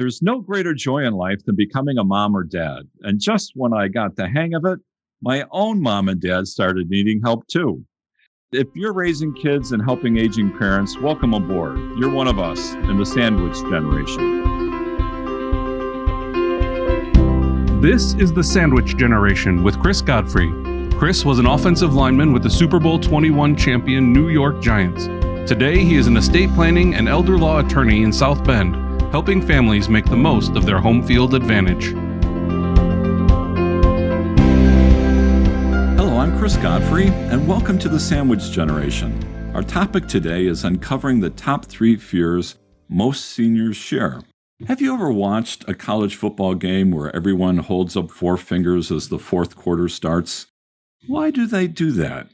There's no greater joy in life than becoming a mom or dad. And just when I got the hang of it, my own mom and dad started needing help too. If you're raising kids and helping aging parents, welcome aboard. You're one of us in the sandwich generation. This is the Sandwich Generation with Chris Godfrey. Chris was an offensive lineman with the Super Bowl 21 champion New York Giants. Today, he is an estate planning and elder law attorney in South Bend, helping families make the most of their home field advantage. Hello, I'm Chris Godfrey, and welcome to the Sandwich Generation. Our topic today is uncovering the top three fears most seniors share. Have you ever watched a college football game where everyone holds up four fingers as the fourth quarter starts? Why do they do that?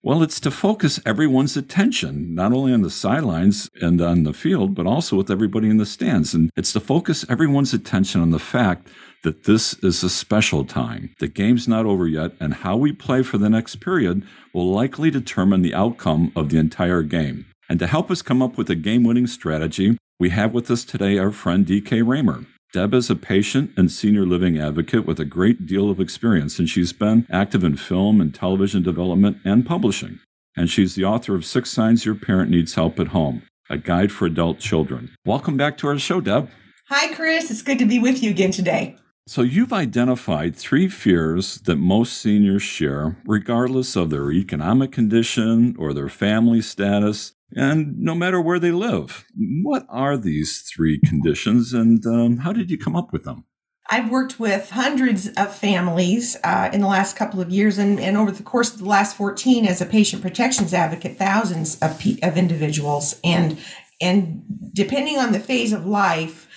Well, it's to focus everyone's attention, not only on the sidelines and on the field, but also with everybody in the stands. And it's to focus everyone's attention on the fact that this is a special time. The game's not over yet, and how we play for the next period will likely determine the outcome of the entire game. And to help us come up with a game winning strategy, we have with us today our friend DK Raymer. Deb is a patient and senior living advocate with a great deal of experience, and she's been active in film and television development and publishing. And she's the author of Six Signs Your Parent Needs Help at Home, a guide for adult children. Welcome back to our show, Deb. Hi, Chris. It's good to be with you again today. So, you've identified three fears that most seniors share, regardless of their economic condition or their family status and no matter where they live. What are these three conditions and um, how did you come up with them? I've worked with hundreds of families uh, in the last couple of years, and, and over the course of the last 14 as a patient protections advocate, thousands of, of individuals. And, and depending on the phase of life,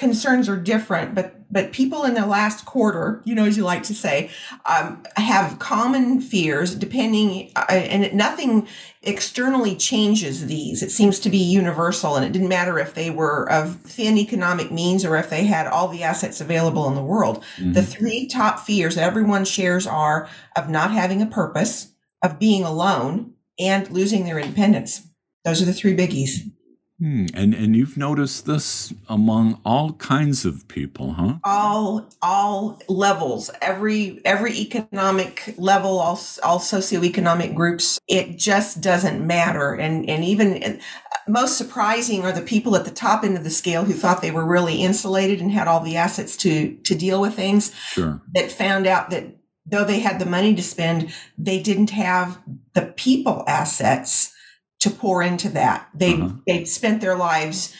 concerns are different, but but people in the last quarter, you know, as you like to say, um, have common fears. Depending, uh, and nothing externally changes these. It seems to be universal, and it didn't matter if they were of thin economic means or if they had all the assets available in the world. Mm-hmm. The three top fears that everyone shares are of not having a purpose, of being alone, and losing their independence. Those are the three biggies. Hmm. And and you've noticed this among all kinds of people, huh? All all levels, every every economic level, all all socioeconomic groups. It just doesn't matter. And and even most surprising are the people at the top end of the scale who thought they were really insulated and had all the assets to to deal with things. Sure. That found out that though they had the money to spend, they didn't have the people assets to pour into that. They uh-huh. they spent their lives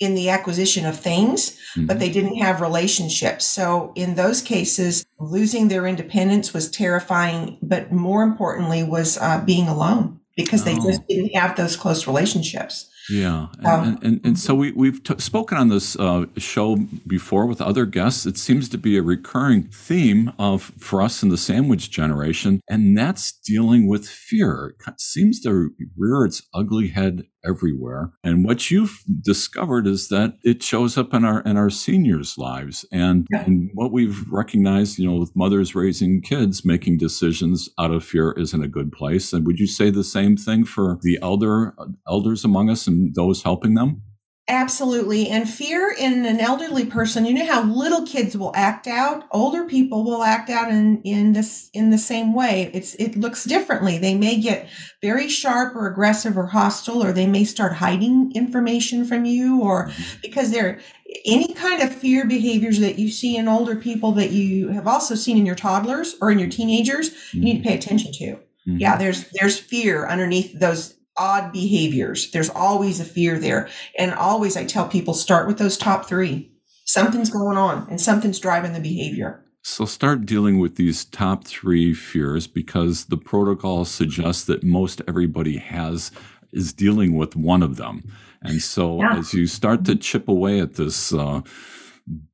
in the acquisition of things, mm-hmm. but they didn't have relationships. So in those cases, losing their independence was terrifying, but more importantly was uh, being alone because they oh. just didn't have those close relationships. Yeah, and, um, and, and, so we, we've t- spoken on this uh, show before with other guests. It seems to be a recurring theme of for us in the sandwich generation, and that's dealing with fear. It seems to rear its ugly head everywhere. And what you've discovered is that it shows up in our in our seniors' lives, and, yeah. and what we've recognized, you know, with mothers raising kids, making decisions out of fear isn't a good place. And would you say the same thing for the elder elders among us and those helping them? Absolutely. And fear in an elderly person, you know how little kids will act out, older people will act out in, in this in the same way. It's it looks differently. They may get very sharp or aggressive or hostile, or they may start hiding information from you, or mm-hmm. because they're any kind of fear behaviors that you see in older people that you have also seen in your toddlers or in your teenagers, you need to pay attention to. Mm-hmm. Yeah, there's there's fear underneath those odd behaviors. There's always a fear there. And always I tell people start with those top three. Something's going on and something's driving the behavior. So start dealing with these top three fears because the protocol suggests that most everybody has is dealing with one of them. And so yeah. as you start to chip away at this uh,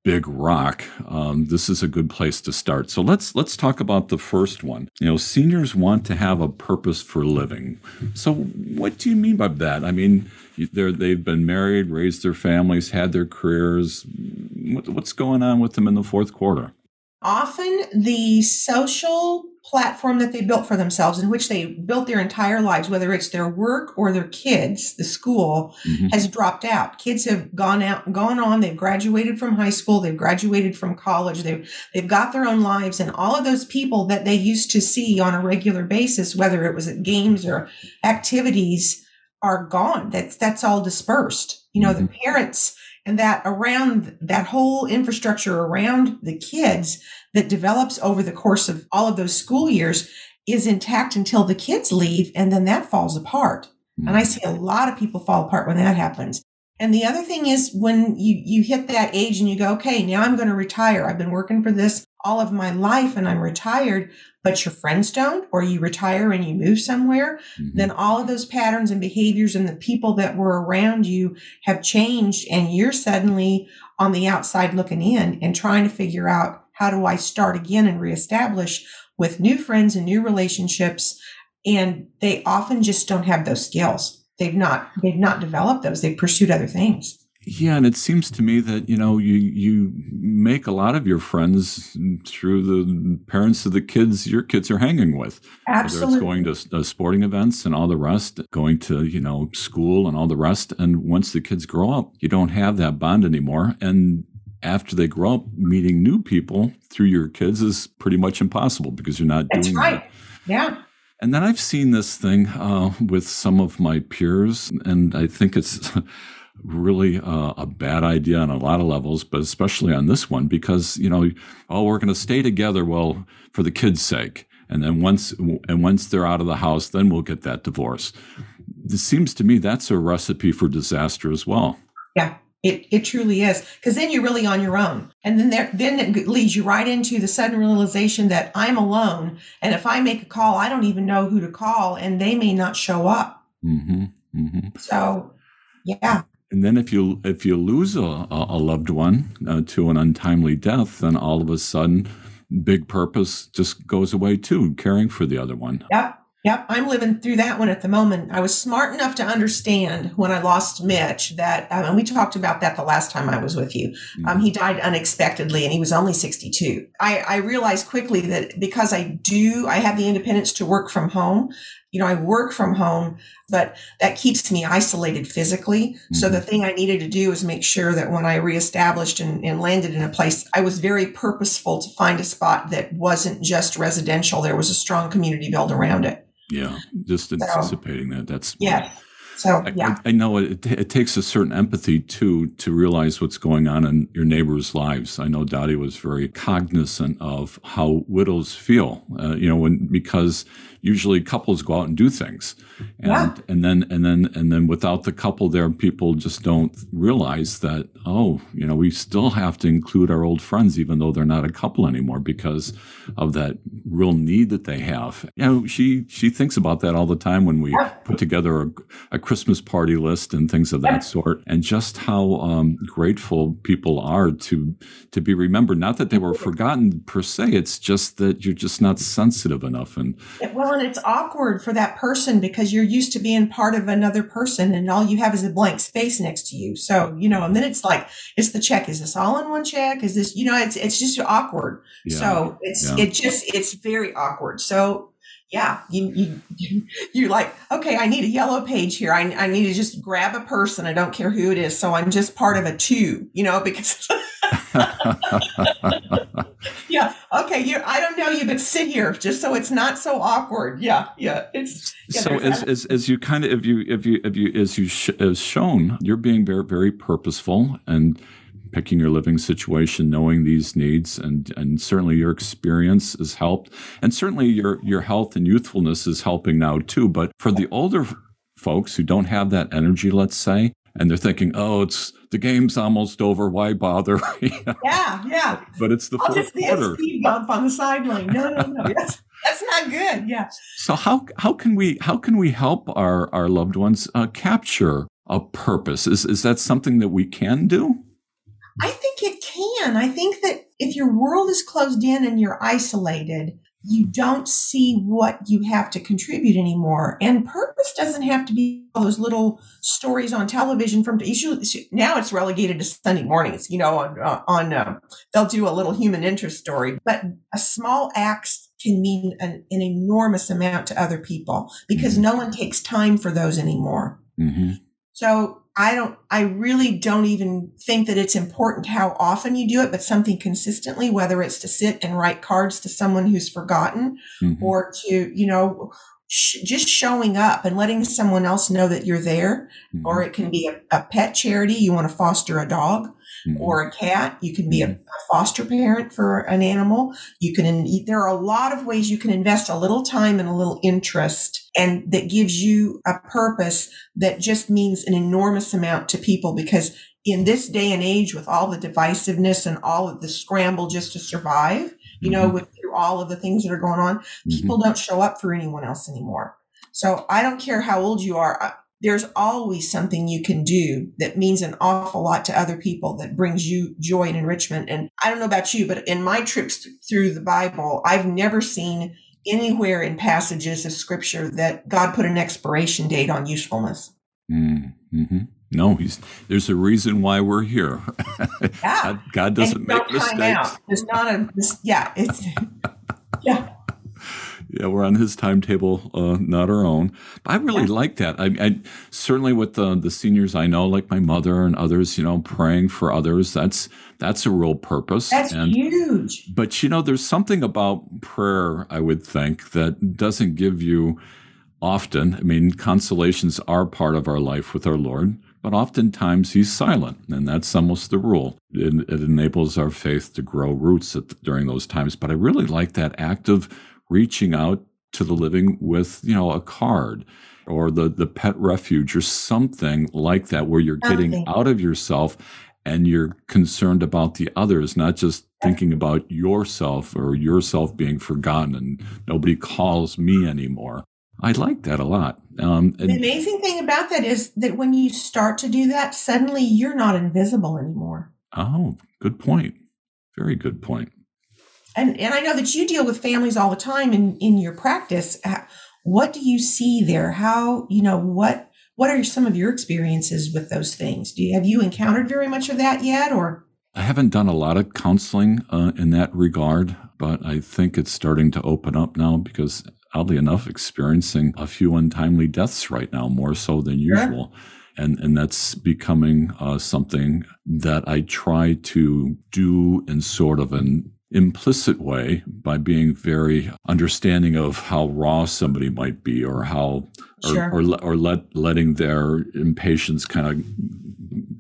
big rock, um, this is a good place to start. So let's let's talk about the first one. You know, seniors want to have a purpose for living. So what do you mean by that? I mean, they've been married, raised their families, had their careers. What, what's going on with them in the fourth quarter? Often the social platform that they built for themselves in which they built their entire lives whether it's their work or their kids the school mm-hmm. has dropped out. Kids have gone out gone on. They've graduated from high school. They've graduated from college. They've they've got their own lives and all of those people that they used to see on a regular basis whether it was at games or activities are gone. That's that's all dispersed. You know mm-hmm. the parents and that around that whole infrastructure around the kids that develops over the course of all of those school years is intact until the kids leave and then that falls apart. Mm-hmm. And I see a lot of people fall apart when that happens. And the other thing is when you, you hit that age and you go, okay, now I'm going to retire. I've been working for this all of my life and I'm retired, but your friends don't, or you retire and you move somewhere, mm-hmm. then all of those patterns and behaviors and the people that were around you have changed. And you're suddenly on the outside looking in and trying to figure out how do I start again and reestablish with new friends and new relationships. And they often just don't have those skills. They've not, they've not developed those. They've pursued other things. Yeah, and it seems to me that you know you you make a lot of your friends through the parents of the kids your kids are hanging with. Absolutely, whether it's going to uh, sporting events and all the rest, going to you know school and all the rest. And once the kids grow up, you don't have that bond anymore. And after they grow up, meeting new people through your kids is pretty much impossible because you're not doing That's doing right. that. Yeah. And then I've seen this thing uh, with some of my peers, and I think it's really uh, a bad idea on a lot of levels, but especially on this one because you know, oh, we're going to stay together. Well, for the kids' sake, and then once and once they're out of the house, then we'll get that divorce. It seems to me that's a recipe for disaster as well. Yeah. It, it truly is because then you're really on your own and then there then it leads you right into the sudden realization that i'm alone and if i make a call i don't even know who to call and they may not show up mm-hmm, mm-hmm. so yeah and then if you if you lose a, a loved one uh, to an untimely death, then all of a sudden, big purpose just goes away too, caring for the other one. Yep. Yep, I'm living through that one at the moment. I was smart enough to understand when I lost Mitch that, um, and we talked about that the last time I was with you. Mm-hmm. Um, he died unexpectedly and he was only 62. I, I realized quickly that because I do, I have the independence to work from home, you know, I work from home, but that keeps me isolated physically. Mm-hmm. So the mm-hmm. thing I needed to do is make sure that when I reestablished and, and, landed in a place, I was very purposeful to find a spot that wasn't just residential. There was a strong community built around it. Yeah, just anticipating so, that. That's yeah. So yeah, I, I know it, it, takes a certain empathy too to realize what's going on in your neighbors' lives. I know Dottie was very cognizant of how widows feel. Uh, you know, when because usually couples go out and do things and yeah. and then and then and then without the couple there people just don't realize that oh you know we still have to include our old friends even though they're not a couple anymore because of that real need that they have you know she she thinks about that all the time when we yeah. put together a, a, christmas party list and things of that sort and just how um, grateful people are to to be remembered not that they were forgotten per se it's just that you're just not sensitive enough and well and it's awkward for that person because you're used to being part of another person and all you have is a blank space next to you. So, you know, and then it's like, it's the check. Is this all in one check? Is this, you know, it's, it's just awkward. Yeah. So it's, yeah. it just, it's very awkward. So yeah, you, you, you're like, okay, I need a yellow page here. I, I need to just grab a person. I don't care who it is. So I'm just part of a two, you know, because yeah. Okay. You. I don't know you, but sit here just so it's not so awkward. Yeah. Yeah. It's. Yeah, so as, as as you kind of if you if you if you as you sh- as shown, you're being very very purposeful and picking your living situation, knowing these needs, and and certainly your experience has helped, and certainly your your health and youthfulness is helping now too. But for the older folks who don't have that energy, let's say, and they're thinking, oh, it's the game's almost over. Why bother? yeah, yeah. But it's the I'll fourth just quarter. speed bump on the sideline. No, no, no. That's, that's not good. Yeah. So how how can we how can we help our our loved ones uh, capture a purpose? Is is that something that we can do? I think it can. I think that if your world is closed in and you're isolated, you don't see what you have to contribute anymore. And purpose doesn't have to be all those little stories on television from now it's relegated to Sunday mornings, you know, on, uh, on uh, they'll do a little human interest story, but a small act can mean an, an enormous amount to other people because mm-hmm. no one takes time for those anymore. Mm-hmm. So I don't, I really don't even think that it's important how often you do it, but something consistently, whether it's to sit and write cards to someone who's forgotten mm-hmm. or to, you know, sh- just showing up and letting someone else know that you're there. Mm-hmm. Or it can be a, a, pet charity. You want to foster a dog mm-hmm. or a cat. You can be a, mm-hmm. a, foster parent for an animal. You can, there are a lot of ways you can invest a little time and a little interest and that gives you a purpose that just means an enormous amount to people because in this day and age with all the divisiveness and all of the scramble just to survive, you know, mm-hmm. with through all of the things that are going on, mm-hmm. people don't show up for anyone else anymore. So I don't care how old you are. There's always something you can do that means an awful lot to other people that brings you joy and enrichment. And I don't know about you, but in my trips through the Bible, I've never seen anywhere in passages of scripture that God put an expiration date on usefulness. Mm-hmm. No, he's there's a reason why we're here. Yeah. God, God doesn't make mistakes. Out. There's not a yeah, it's yeah. Yeah, we're on his timetable, uh, not our own. But I really yeah. like that. I, I, certainly with the the seniors I know, like my mother and others, you know, praying for others. That's that's a real purpose. That's and, huge. But you know, there's something about prayer. I would think that doesn't give you often. I mean, consolations are part of our life with our Lord, but oftentimes he's silent, and that's almost the rule. It, it enables our faith to grow roots at, during those times. But I really like that active reaching out to the living with, you know, a card or the the pet refuge or something like that, where you're something. getting out of yourself and you're concerned about the others, not just thinking about yourself or yourself being forgotten and nobody calls me anymore. I like that a lot. Um, the amazing thing about that is that when you start to do that, suddenly you're not invisible anymore. Oh, good point. Very good point. And and I know that you deal with families all the time in in your practice. What do you see there? How you know what what are some of your experiences with those things? Do you have you encountered very much of that yet, or? I haven't done a lot of counseling uh, in that regard, but I think it's starting to open up now because oddly enough, experiencing a few untimely deaths right now, more so than usual. And, and that's becoming uh, something that I try to do in sort of an implicit way by being very understanding of how raw somebody might be or how or, or, or let letting their impatience kind of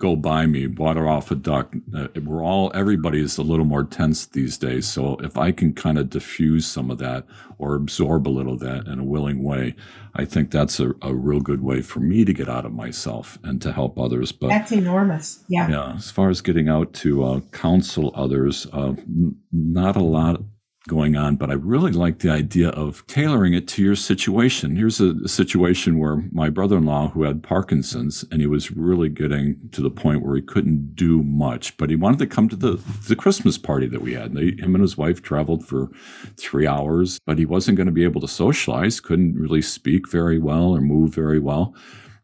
go by me, water off a duck. Uh, we're all, everybody is a little more tense these days. So if I can kind of diffuse some of that or absorb a little of that in a willing way, I think that's a, a real good way for me to get out of myself and to help others. But that's enormous. Yeah. Yeah. As far as getting out to uh, counsel others, uh, n- not a lot going on, but I really like the idea of tailoring it to your situation. Here's a, a, situation where my brother in law, who had Parkinson's, and he was really getting to the point where he couldn't do much, but he wanted to come to the, the Christmas party that we had. They, him and his wife traveled for three hours, but he wasn't going to be able to socialize, couldn't really speak very well or move very well.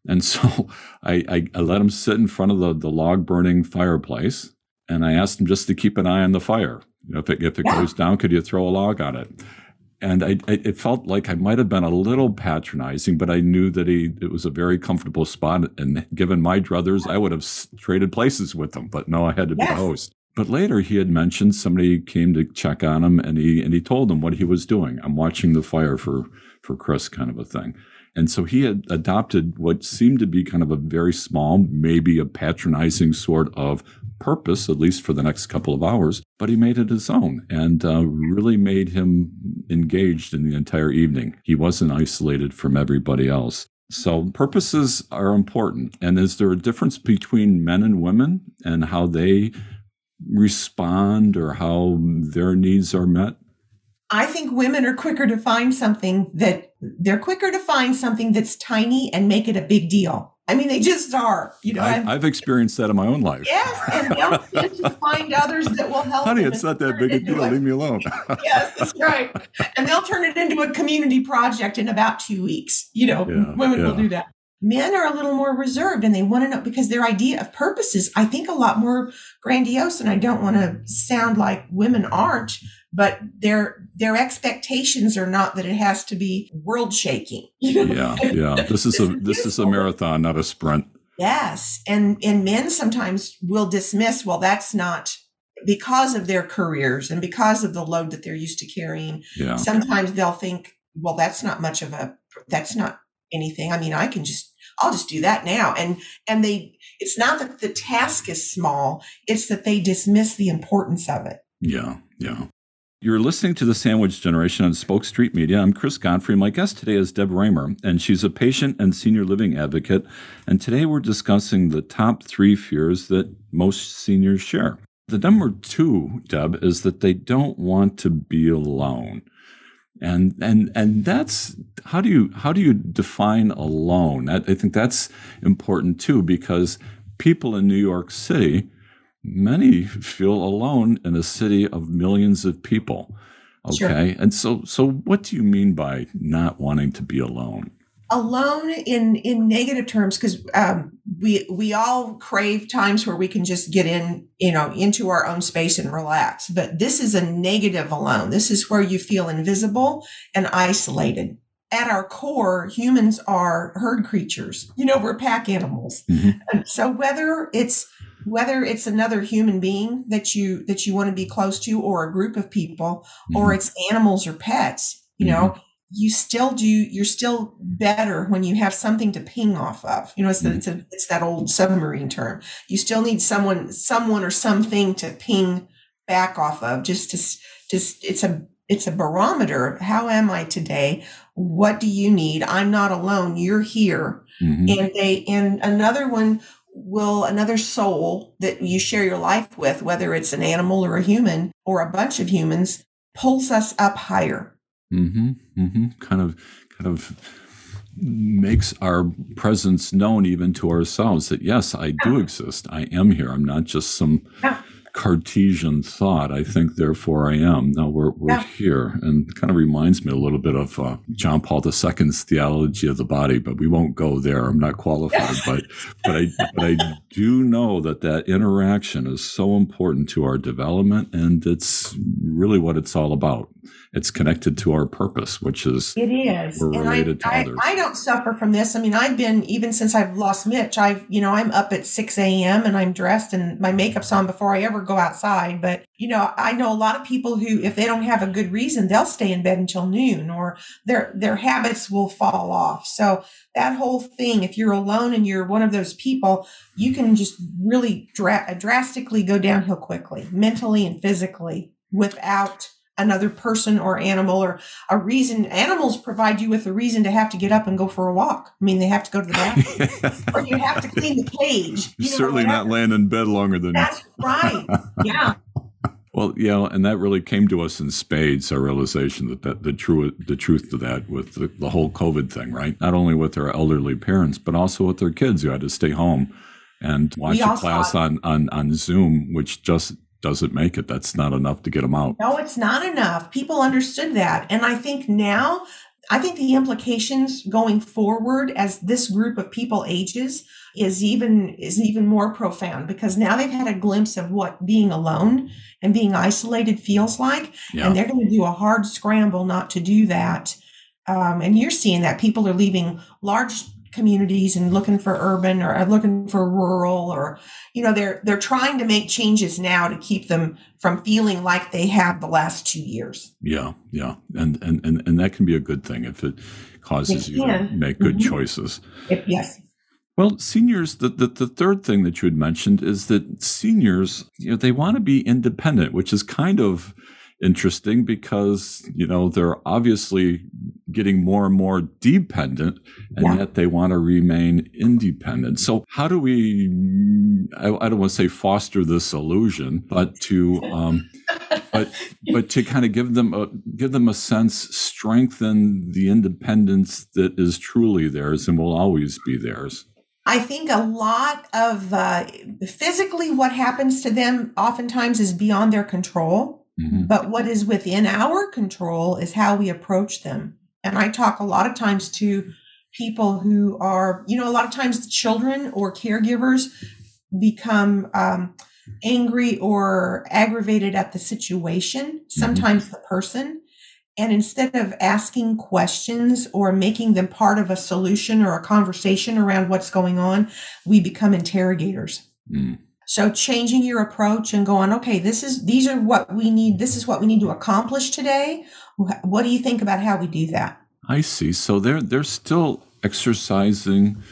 And so I, I, I let him sit in front of the, the log burning fireplace. And I asked him just to keep an eye on the fire you know, if it, if it yeah. goes down, could you throw a log on it? And I, I, it felt like I might have been a little patronizing, but I knew that he it was a very comfortable spot. And given my druthers, I would have traded places with him. But no, I had to be the host. But later, he had mentioned somebody came to check on him, and he and he told him what he was doing. I'm watching the fire for for Chris, kind of a thing. And so he had adopted what seemed to be kind of a very small, maybe a patronizing sort of purpose, at least for the next couple of hours, but he made it his own and uh, really made him engaged in the entire evening. He wasn't isolated from everybody else. So purposes are important. And is there a difference between men and women and how they respond or how their needs are met? I think women are quicker to find something that they're quicker to find something that's tiny and make it a big deal. I mean, they just are. You know, I, have experienced that in my own life. Yes, and they'll find others that will help. Honey, it's not that big a deal. Leave me alone. yes, that's right. And they'll turn it into a community project in about two weeks. You know, yeah, women yeah. will do that. Men are a little more reserved and they want to know because their idea of purpose is, I think, a lot more grandiose. And I don't want to sound like women aren't, but their their expectations are not that it has to be world shaking. Yeah, yeah. This is a this is a marathon, not a sprint. Yes, and and men sometimes will dismiss. Well, that's not because of their careers and because of the load that they're used to carrying. Yeah. Sometimes they'll think, well, that's not much of a that's not anything. I mean, I can just I'll just do that now. And and they it's not that the task is small, it's that they dismiss the importance of it. Yeah, yeah. You're listening to the Sandwich Generation on Spoke Street Media. I'm Chris Godfrey. My guest today is Deb Raymer, and she's a patient and senior living advocate. And today we're discussing the top three fears that most seniors share. The number two, Deb, is that they don't want to be alone. And and and that's how do you how do you define alone? I, I think that's important too because people in New York City many feel alone in a city of millions of people. Okay. Sure. And so so what do you mean by not wanting to be alone? Alone in in negative terms, because um, we we all crave times where we can just get in, you know, into our own space and relax. But this is a negative alone. This is where you feel invisible and isolated at our core, humans are herd creatures. You know, we're pack animals. Mm-hmm. so whether it's whether it's another human being that you that you want to be close to or a group of people mm-hmm. or it's animals or pets you mm-hmm. know you still do you're still better when you have something to ping off of you know it's, mm-hmm. the, it's, a, it's that old submarine term you still need someone someone or something to ping back off of just to just it's a it's a barometer how am i today what do you need i'm not alone you're here mm-hmm. and they and another one will another soul that you share your life with, whether it's an animal or a human or a bunch of humans, pulls us up higher. Mm-hmm, mm-hmm. Kind of, kind of makes our presence known even to ourselves that yes, I do exist. I am here. I'm not just some yeah. Cartesian thought. I think, therefore I am. Now we're, we're yeah. here. And kind of reminds me a little bit of uh, John Paul II's theology of the body, but we won't go there. I'm not qualified, but, but I, but I do know that that interaction is so important to our development and it's really what it's all about it's connected to our purpose, which is it is we're related I, to others. I, I don't suffer from this. I mean, I've been even since I've lost Mitch. I've you know I'm up at six a.m. and I'm dressed and my makeup's on before I ever go outside. But you know, I know a lot of people who, if they don't have a good reason, they'll stay in bed until noon, or their their habits will fall off. So that whole thing, if you're alone and you're one of those people, you can just really dra- drastically go downhill quickly, mentally and physically, without another person or animal or a reason. Animals provide you with a reason to have to get up and go for a walk. I mean, they have to go to the bathroom or you have to clean the cage. You know, certainly whatever. not laying in bed longer than that's right. Yeah. Well, yeah, and that really came to us in spades. Our realization that, that the true the truth to that with the, the whole COVID thing, right? Not only with our elderly parents, but also with their kids who had to stay home and watch a class on, on on Zoom, which just doesn't make it. That's not enough to get them out. No, it's not enough. People understood that. And I think now, I think the implications going forward as this group of people ages is even is even more profound because now they've had a glimpse of what being alone and being isolated feels like yeah. and they're going to do a hard scramble not to do that um, and you're seeing that people are leaving large communities and looking for urban or looking for rural or you know they're they're trying to make changes now to keep them from feeling like they have the last two years. Yeah yeah. And and and, and that can be a good thing if it causes it you to make good mm-hmm. choices. If, yes. Well, seniors, the, the, the, third thing that you had mentioned is that seniors, you know, they want to be independent, which is kind of interesting because you know they're obviously getting more and more dependent and yeah. yet they want to remain independent so how do we i, I don't want to say foster this illusion but to um, but but to kind of give them a give them a sense strengthen the independence that is truly theirs and will always be theirs I think a lot of uh, physically what happens to them oftentimes is beyond their control. Mm-hmm. But what is within our control is how we approach them. And I talk a lot of times to people who are, you know, a lot of times the children or caregivers become um, angry or aggravated at the situation, mm-hmm. sometimes mm-hmm. the person. And instead of asking questions or making them part of a solution or a conversation around what's going on, we become interrogators. Mm. So changing your approach and going, okay, this is these are what we need. This is what we need to accomplish today. What do you think about how we do that? I see. So they're they're still exercising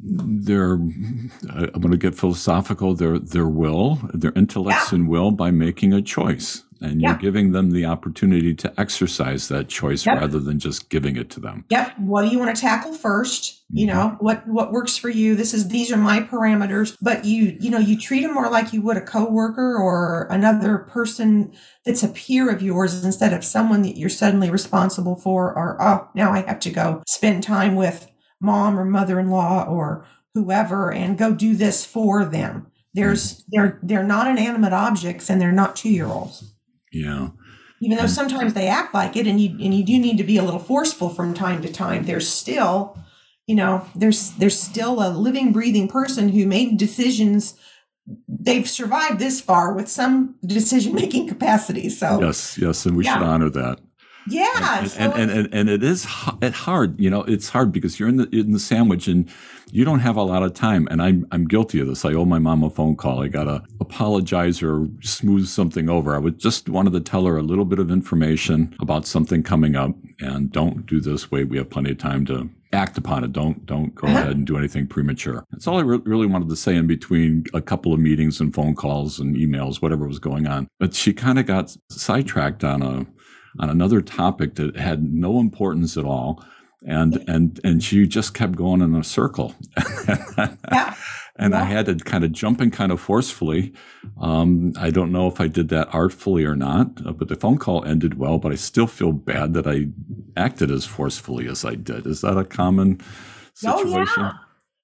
their I'm going to get philosophical their their will, their intellects yeah. and will by making a choice and you're giving them the opportunity to exercise that choice yep. rather than just giving it to them. Yep. What do you want to tackle 1st You mm-hmm. know, what what works for you? This is these are my parameters, but you you know, you treat them more like you would a coworker or another person that's a peer of yours instead of someone that you're suddenly responsible for or oh, now I have to go spend time with mom or mother-in-law or whoever and go do this for them. There's mm-hmm. they're they're not inanimate objects and they're not 2-year-olds. Yeah. Even though sometimes they act like it and you and you do need to be a little forceful from time to time, there's still, you know, there's there's still a living, breathing person who made decisions they've survived this far with some decision making capacity. So yes, yes, and we yeah. should honor that. Yeah, and, so and, and, and, it is it hard. You know, it's hard because you're in the in the sandwich and you don't have a lot of time. And I'm I'm guilty of this. I owe my mom a phone call. I gotta apologize or smooth something over. I would just wanted to tell her a little bit of information about something coming up, and don't do this. Wait, we have plenty of time to act upon it. Don't don't go uh-huh. ahead and do anything premature. That's all I re- really wanted to say in between a couple of meetings and phone calls and emails, whatever was going on. But she kind of got sidetracked on a on another topic that had no importance at all and and and she just kept going in a circle yeah. and yeah. i had to kind of jump in kind of forcefully um, i don't know if i did that artfully or not uh, but the phone call ended well but i still feel bad that i acted as forcefully as i did is that a common situation oh, yeah.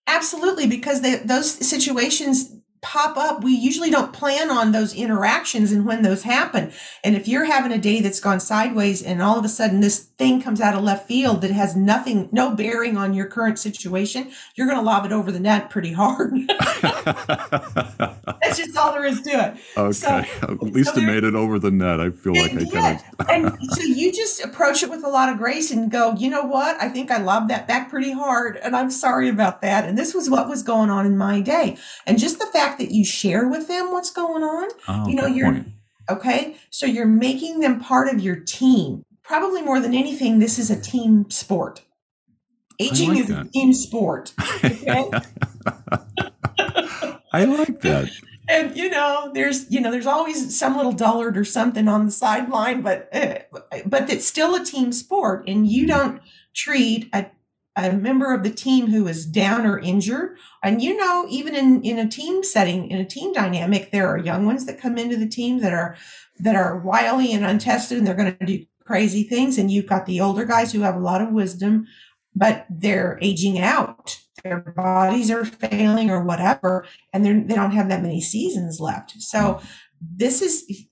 absolutely because they, those situations pop up, we usually don't plan on those interactions and when those happen. And if you're having a day that's gone sideways and all of a sudden this thing comes out of left field that has nothing, no bearing on your current situation, you're going to lob it over the net pretty hard. That's just all there is to it. Okay. So, At least so it made it over the net. I feel like I kind of. and so you just approach it with a lot of grace and go, you know what? I think I lobbed that back pretty hard and I'm sorry about that. And this was what was going on in my day. And just the fact that you share with them what's going on. Oh, you know, you're point. okay. So you're making them part of your team. Probably more than anything, this is a team sport. Aging like is that. a team sport. Okay? I like that. And you know, there's you know, there's always some little dullard or something on the sideline, but uh, but it's still a team sport, and you don't treat a a member of the team who is down or injured. And you know, even in, in a team setting, in a team dynamic, there are young ones that come into the team that are that are wily and untested and they're going to do crazy things. And you've got the older guys who have a lot of wisdom, but they're aging out. Their bodies are failing or whatever, and they're, they don't have that many seasons left. So this is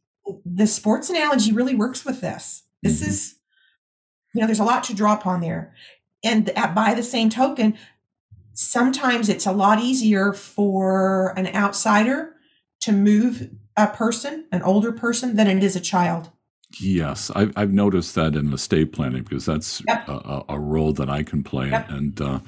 the sports analogy really works with this. This is you know, there's a lot to draw upon there. And by the same token, sometimes it's a lot easier for an outsider to move a person, an older person, than it is a child. Yes, I've, I've noticed that in estate planning because that's yep. a, a, role that I can play. Yep. And uh,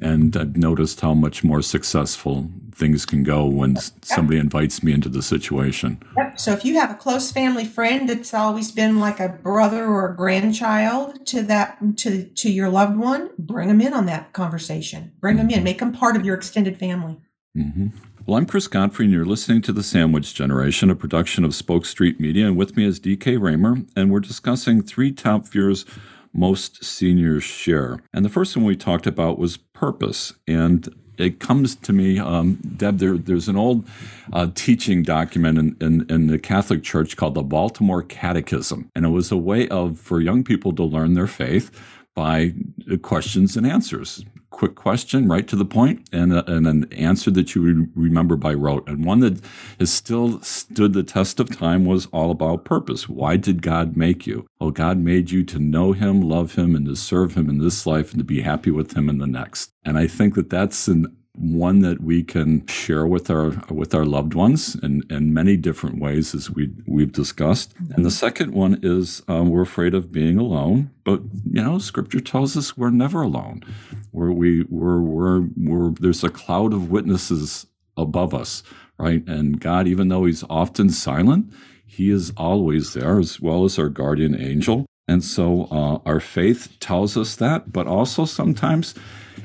and I've noticed how much more successful things can go when yep. somebody invites me into the situation. Yep. So if you have a close family friend that's always been like a brother or a grandchild to that to to your loved one, bring them in on that conversation. Bring mm-hmm. them in. Make them part of your extended family. Mm-hmm. Well, I'm Chris Godfrey, and you're listening to The Sandwich Generation, a production of Spoke Street Media. And with me is DK Raymer, and we're discussing three top fears most seniors share. And the first one we talked about was purpose. And it comes to me, um, Deb, there, there's an old uh, teaching document in, in, in, the Catholic Church called the Baltimore Catechism. And it was a way of, for young people to learn their faith by questions and answers quick question, right to the point, and, a, and an answer that you re- remember by rote. And one that has still stood the test of time was all about purpose. Why did God make you? Oh, God made you to know Him, love Him, and to serve Him in this life and to be happy with Him in the next. And I think that that's an one that we can share with our with our loved ones in, in many different ways as we we've discussed. And the second one is um, we're afraid of being alone but you know scripture tells us we're never alone. We're, we we're, we're, we're there's a cloud of witnesses above us right? And god even though he's often silent he is always there as well as our guardian angel. And so uh, our faith tells us that but also sometimes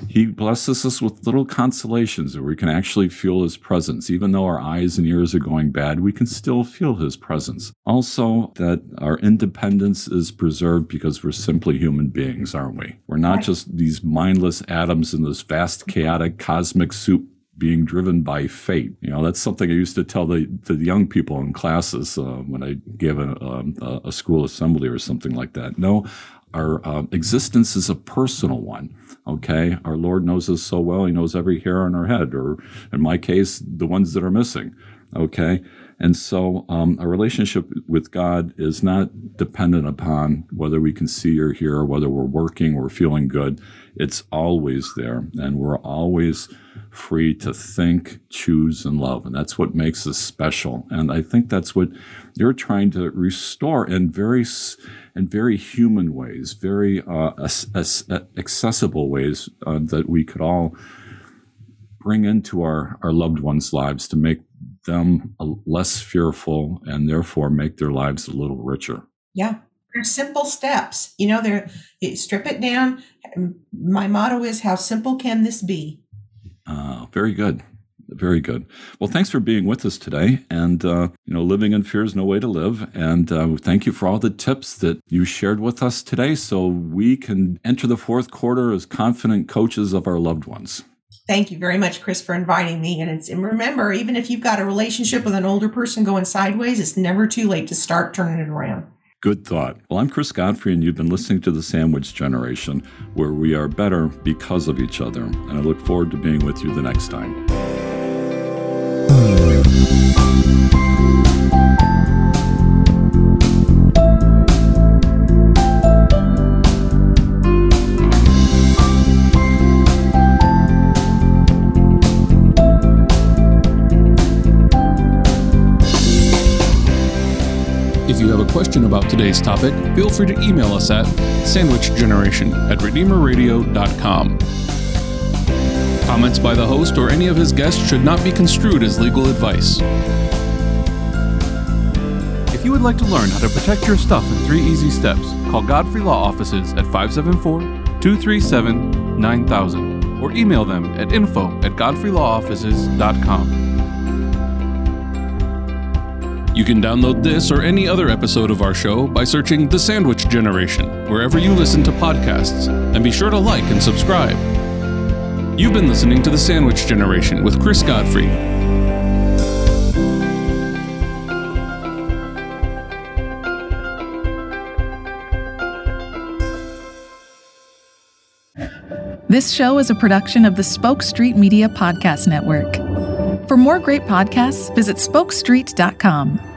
he blesses us with little consolations where we can actually feel His presence. Even though our eyes and ears are going bad, we can still feel His presence. Also, that our independence is preserved because we're simply human beings, aren't we? We're not just these mindless atoms in this vast, chaotic, cosmic soup being driven by fate. You know, that's something I used to tell the, the young people in classes uh, when I gave a, um, a, a, school assembly or something like that. No, our uh, existence is a personal one. Okay. Our Lord knows us so well. He knows every hair on our head, or in my case, the ones that are missing. Okay. And so um, a relationship with God is not dependent upon whether we can see or hear, whether we're working or feeling good. It's always there. And we're always free to think, choose, and love. And that's what makes us special. And I think that's what you're trying to restore and very in very human ways, very uh, accessible ways uh, that we could all bring into our, our loved ones' lives to make them less fearful and therefore make their lives a little richer. Yeah. They're simple steps. You know, they're strip it down. My motto is how simple can this be? Uh, very good. Very good. Well, thanks for being with us today. And, uh, you know, living in fear is no way to live. And uh, thank you for all the tips that you shared with us today so we can enter the fourth quarter as confident coaches of our loved ones. Thank you very much, Chris, for inviting me. And, it's, and remember, even if you've got a relationship with an older person going sideways, it's never too late to start turning it around. Good thought. Well, I'm Chris Godfrey, and you've been listening to The Sandwich Generation, where we are better because of each other. And I look forward to being with you the next time. If you have a question about today's topic, feel free to email us at sandwichgeneration at redeemerradio.com. Comments by the host or any of his guests should not be construed as legal advice. If you would like to learn how to protect your stuff in three easy steps, call Godfrey Law Offices at 574 237 9000 or email them at info at godfreylawoffices.com. You can download this or any other episode of our show by searching The Sandwich Generation wherever you listen to podcasts, and be sure to like and subscribe. You've been listening to The Sandwich Generation with Chris Godfrey. This show is a production of the Spoke Street Media Podcast Network. For more great podcasts, visit spokestreet.com.